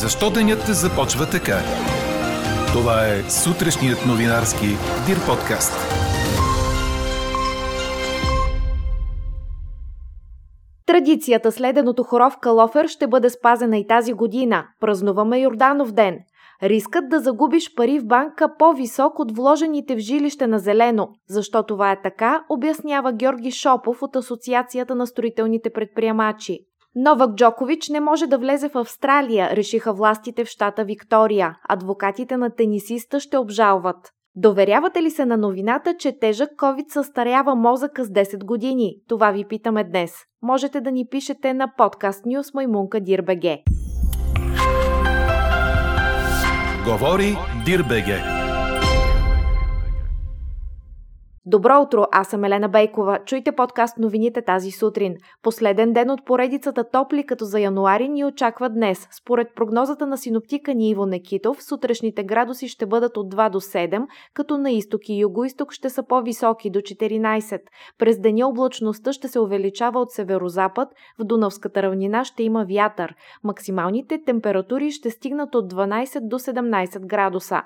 Защо денят започва така? Това е сутрешният новинарски Дир подкаст. Традицията следеното хоро в Калофер ще бъде спазена и тази година. Празнуваме Йорданов ден. Рискът да загубиш пари в банка по-висок от вложените в жилище на зелено. Защо това е така, обяснява Георги Шопов от Асоциацията на строителните предприемачи. Новак Джокович не може да влезе в Австралия, решиха властите в щата Виктория. Адвокатите на тенисиста ще обжалват. Доверявате ли се на новината, че тежък COVID състарява мозъка с 10 години? Това ви питаме днес. Можете да ни пишете на подкаст Нюс Маймунка Дирбеге. Говори Дирбеге. Добро утро, аз съм Елена Бейкова. Чуйте подкаст новините тази сутрин. Последен ден от поредицата топли като за януари ни очаква днес. Според прогнозата на синоптика ни Иво Некитов, сутрешните градуси ще бъдат от 2 до 7, като на изток и юго-исток ще са по-високи до 14. През деня облачността ще се увеличава от северозапад, в Дунавската равнина ще има вятър. Максималните температури ще стигнат от 12 до 17 градуса.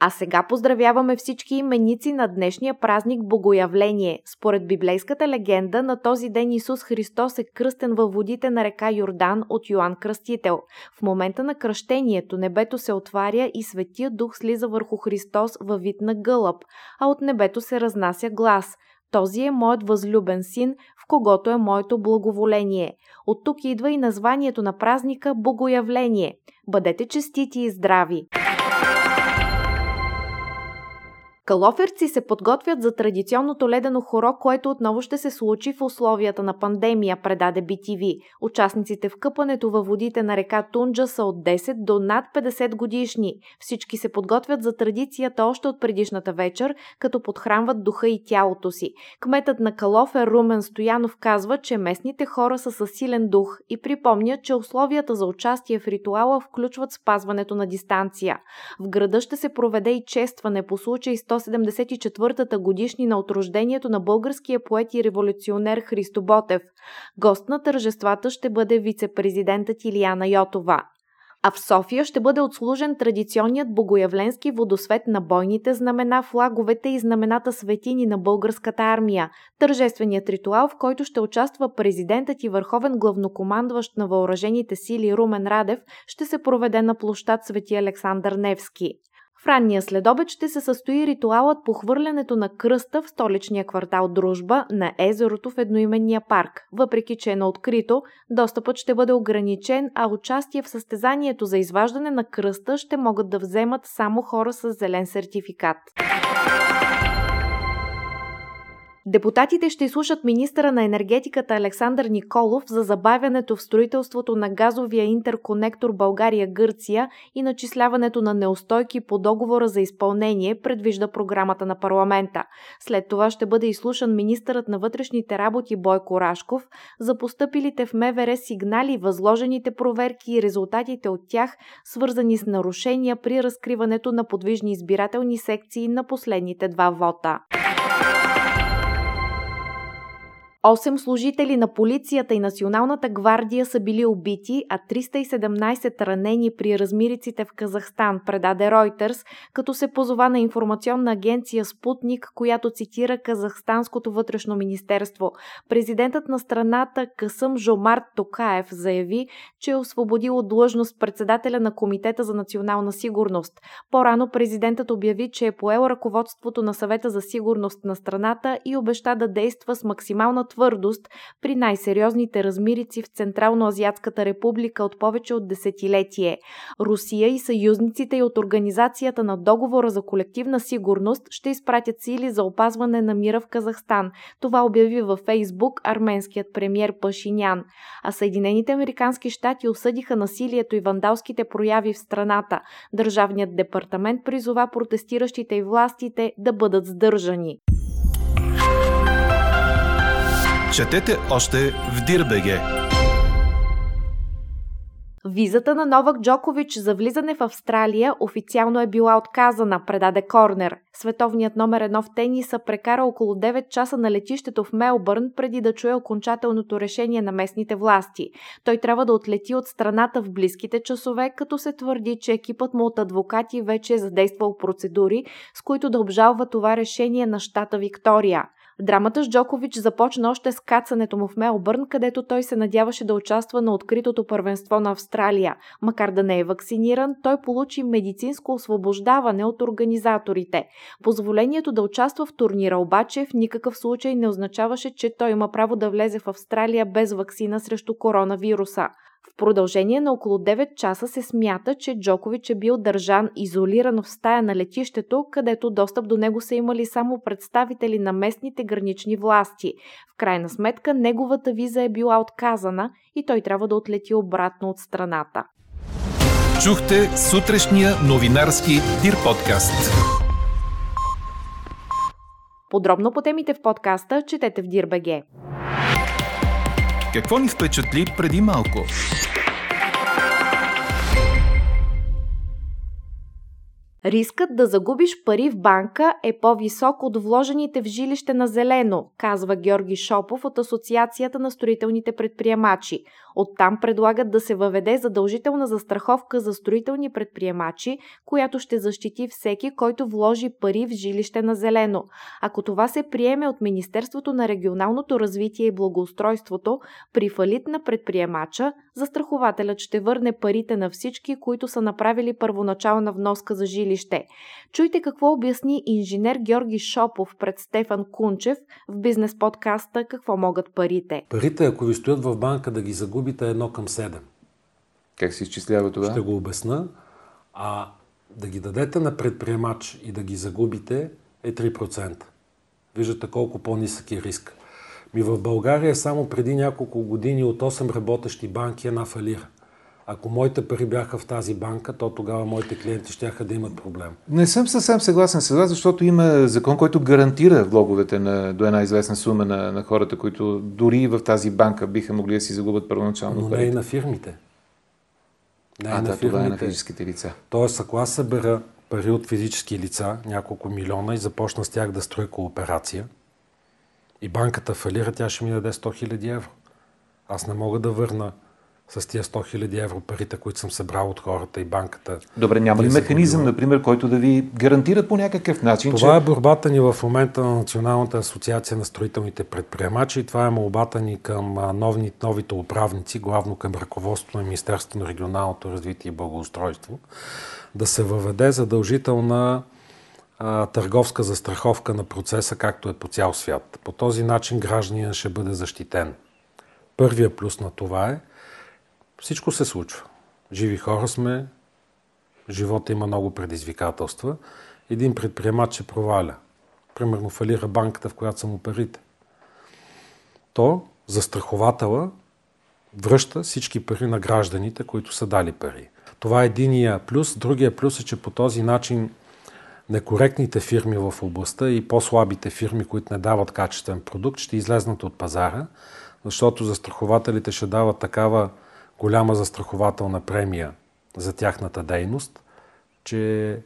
А сега поздравяваме всички именици на днешния празник Богоявление. Според библейската легенда, на този ден Исус Христос е кръстен във водите на река Йордан от Йоанн Кръстител. В момента на кръщението небето се отваря и Светия Дух слиза върху Христос във вид на гълъб, а от небето се разнася глас – този е моят възлюбен син, в когото е моето благоволение. От тук идва и названието на празника Богоявление. Бъдете честити и здрави! Калоферци се подготвят за традиционното ледено хоро, което отново ще се случи в условията на пандемия, предаде BTV. Участниците в къпането във водите на река Тунджа са от 10 до над 50 годишни. Всички се подготвят за традицията още от предишната вечер, като подхранват духа и тялото си. Кметът на Калофер Румен Стоянов казва, че местните хора са със силен дух и припомня, че условията за участие в ритуала включват спазването на дистанция. В града ще се проведе и честване по случай 174-та годишнина от рождението на българския поет и революционер Христо Ботев. Гост на тържествата ще бъде вице-президентът Илияна Йотова. А в София ще бъде отслужен традиционният богоявленски водосвет на бойните знамена, флаговете и знамената светини на българската армия. Тържественият ритуал, в който ще участва президентът и върховен главнокомандващ на въоръжените сили Румен Радев, ще се проведе на площад Свети Александър Невски. В ранния следобед ще се състои ритуалът по хвърлянето на кръста в столичния квартал Дружба на езерото в едноименния парк. Въпреки, че е на открито, достъпът ще бъде ограничен, а участие в състезанието за изваждане на кръста ще могат да вземат само хора с зелен сертификат. Депутатите ще изслушат министъра на енергетиката Александър Николов за забавянето в строителството на газовия интерконектор България-Гърция и начисляването на неустойки по договора за изпълнение, предвижда програмата на парламента. След това ще бъде изслушан министърът на вътрешните работи Бойко Рашков за поступилите в МВР сигнали, възложените проверки и резултатите от тях, свързани с нарушения при разкриването на подвижни избирателни секции на последните два вота. Осем служители на полицията и Националната гвардия са били убити, а 317 ранени при размириците в Казахстан, предаде Reuters, като се позова на информационна агенция Спутник, която цитира Казахстанското вътрешно министерство. Президентът на страната Касъм Жомарт Токаев заяви, че е освободил от длъжност председателя на Комитета за национална сигурност. По-рано президентът обяви, че е поел ръководството на съвета за сигурност на страната и обеща да действа с максимална твърдост при най-сериозните размирици в Централно-Азиатската република от повече от десетилетие. Русия и съюзниците и от Организацията на договора за колективна сигурност ще изпратят сили за опазване на мира в Казахстан. Това обяви във Фейсбук арменският премьер Пашинян. А Съединените Американски щати осъдиха насилието и вандалските прояви в страната. Държавният департамент призова протестиращите и властите да бъдат сдържани. Четете още в Дирбеге. Визата на Новак Джокович за влизане в Австралия официално е била отказана, предаде Корнер. Световният номер едно в тениса прекара около 9 часа на летището в Мелбърн преди да чуе окончателното решение на местните власти. Той трябва да отлети от страната в близките часове, като се твърди, че екипът му от адвокати вече е задействал процедури, с които да обжалва това решение на щата Виктория. Драмата с Джокович започна още с кацането му в Мелбърн, където той се надяваше да участва на откритото първенство на Австралия. Макар да не е вакциниран, той получи медицинско освобождаване от организаторите. Позволението да участва в турнира обаче в никакъв случай не означаваше, че той има право да влезе в Австралия без вакцина срещу коронавируса. В продължение на около 9 часа се смята, че Джокович е бил държан изолиран в стая на летището, където достъп до него са имали само представители на местните гранични власти. В крайна сметка неговата виза е била отказана и той трябва да отлети обратно от страната. Чухте сутрешния новинарски Дир подкаст. Подробно по темите в подкаста четете в Дирбеге. Какво ни впечатли преди малко? Рискът да загубиш пари в банка е по-висок от вложените в жилище на зелено, казва Георги Шопов от Асоциацията на строителните предприемачи. Оттам предлагат да се въведе задължителна застраховка за строителни предприемачи, която ще защити всеки, който вложи пари в жилище на зелено. Ако това се приеме от Министерството на регионалното развитие и благоустройството, при фалит на предприемача, застрахователят ще върне парите на всички, които са направили първоначална вноска за жилище. Чуйте какво обясни инженер Георги Шопов пред Стефан Кунчев в бизнес подкаста Какво могат парите. Парите, ако ви стоят в банка да ги загубите, е едно към 7. Как се изчислява това? Ще го обясна. А да ги дадете на предприемач и да ги загубите е 3%. Виждате колко по-нисък е риск. Ми в България само преди няколко години от 8 работещи банки една фалира. Ако моите пари бяха в тази банка, то тогава моите клиенти ще да имат проблем. Не съм съвсем съгласен с вас, защото има закон, който гарантира влоговете на, до една известна сума на, на хората, които дори в тази банка биха могли да си загубят първоначално Но парите. не и на фирмите. Не а, на да, фирмите. това е на физическите лица. Тоест, ако аз събера пари от физически лица, няколко милиона и започна с тях да строя кооперация, и банката фалира, тя ще ми даде 100 000 евро. Аз не мога да върна с тия 100 000 евро парите, които съм събрал от хората и банката. Добре, няма ли механизъм, например, който да ви гарантира по някакъв начин? Това че... е борбата ни в момента на Националната асоциация на строителните предприемачи и това е молбата ни към новни, новите управници, главно към ръководството на Министерството на регионалното развитие и благоустройство, да се въведе задължителна а, търговска застраховка на процеса, както е по цял свят. По този начин гражданин ще бъде защитен. Първия плюс на това е, всичко се случва. Живи хора сме, живота има много предизвикателства. Един предприемач се проваля. Примерно фалира банката, в която са му парите. То застрахователя връща всички пари на гражданите, които са дали пари. Това е единия плюс. Другия плюс е, че по този начин некоректните фирми в областта и по-слабите фирми, които не дават качествен продукт, ще излезнат от пазара, защото застрахователите ще дават такава голяма застрахователна премия за тяхната дейност, че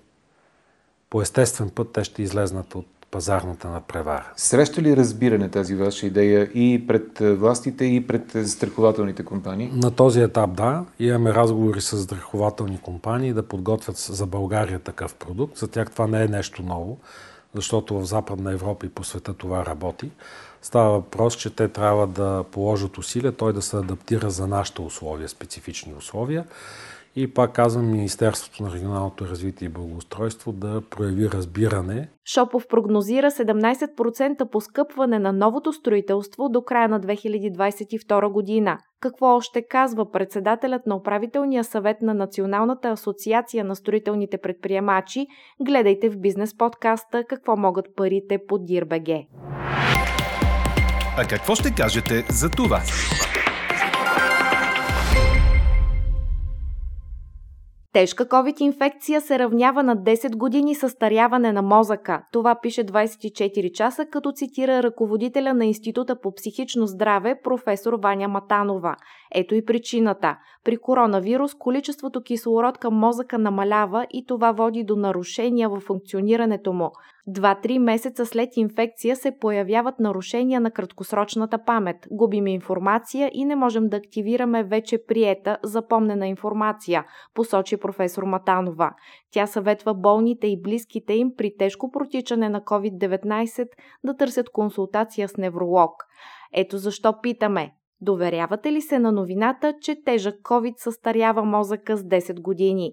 по естествен път те ще излезнат от пазарната надпревара. Среща ли разбиране тази ваша идея и пред властите, и пред застрахователните компании? На този етап да. Имаме разговори с застрахователни компании да подготвят за България такъв продукт. За тях това не е нещо ново, защото в Западна Европа и по света това работи. Става въпрос, че те трябва да положат усилия, той да се адаптира за нашите условия, специфични условия. И пак казвам, Министерството на регионалното развитие и благоустройство да прояви разбиране. Шопов прогнозира 17% поскъпване на новото строителство до края на 2022 година. Какво още казва председателят на управителния съвет на Националната асоциация на строителните предприемачи? Гледайте в бизнес подкаста какво могат парите по Дирбеге. А какво ще кажете за това? Тежка COVID-инфекция се равнява на 10 години състаряване на мозъка. Това пише 24 часа, като цитира ръководителя на Института по психично здраве, професор Ваня Матанова. Ето и причината. При коронавирус количеството кислород към мозъка намалява и това води до нарушения в функционирането му. Два-три месеца след инфекция се появяват нарушения на краткосрочната памет. Губим информация и не можем да активираме вече приета, запомнена информация, посочи професор Матанова. Тя съветва болните и близките им при тежко протичане на COVID-19 да търсят консултация с невролог. Ето защо питаме. Доверявате ли се на новината, че тежък COVID състарява мозъка с 10 години?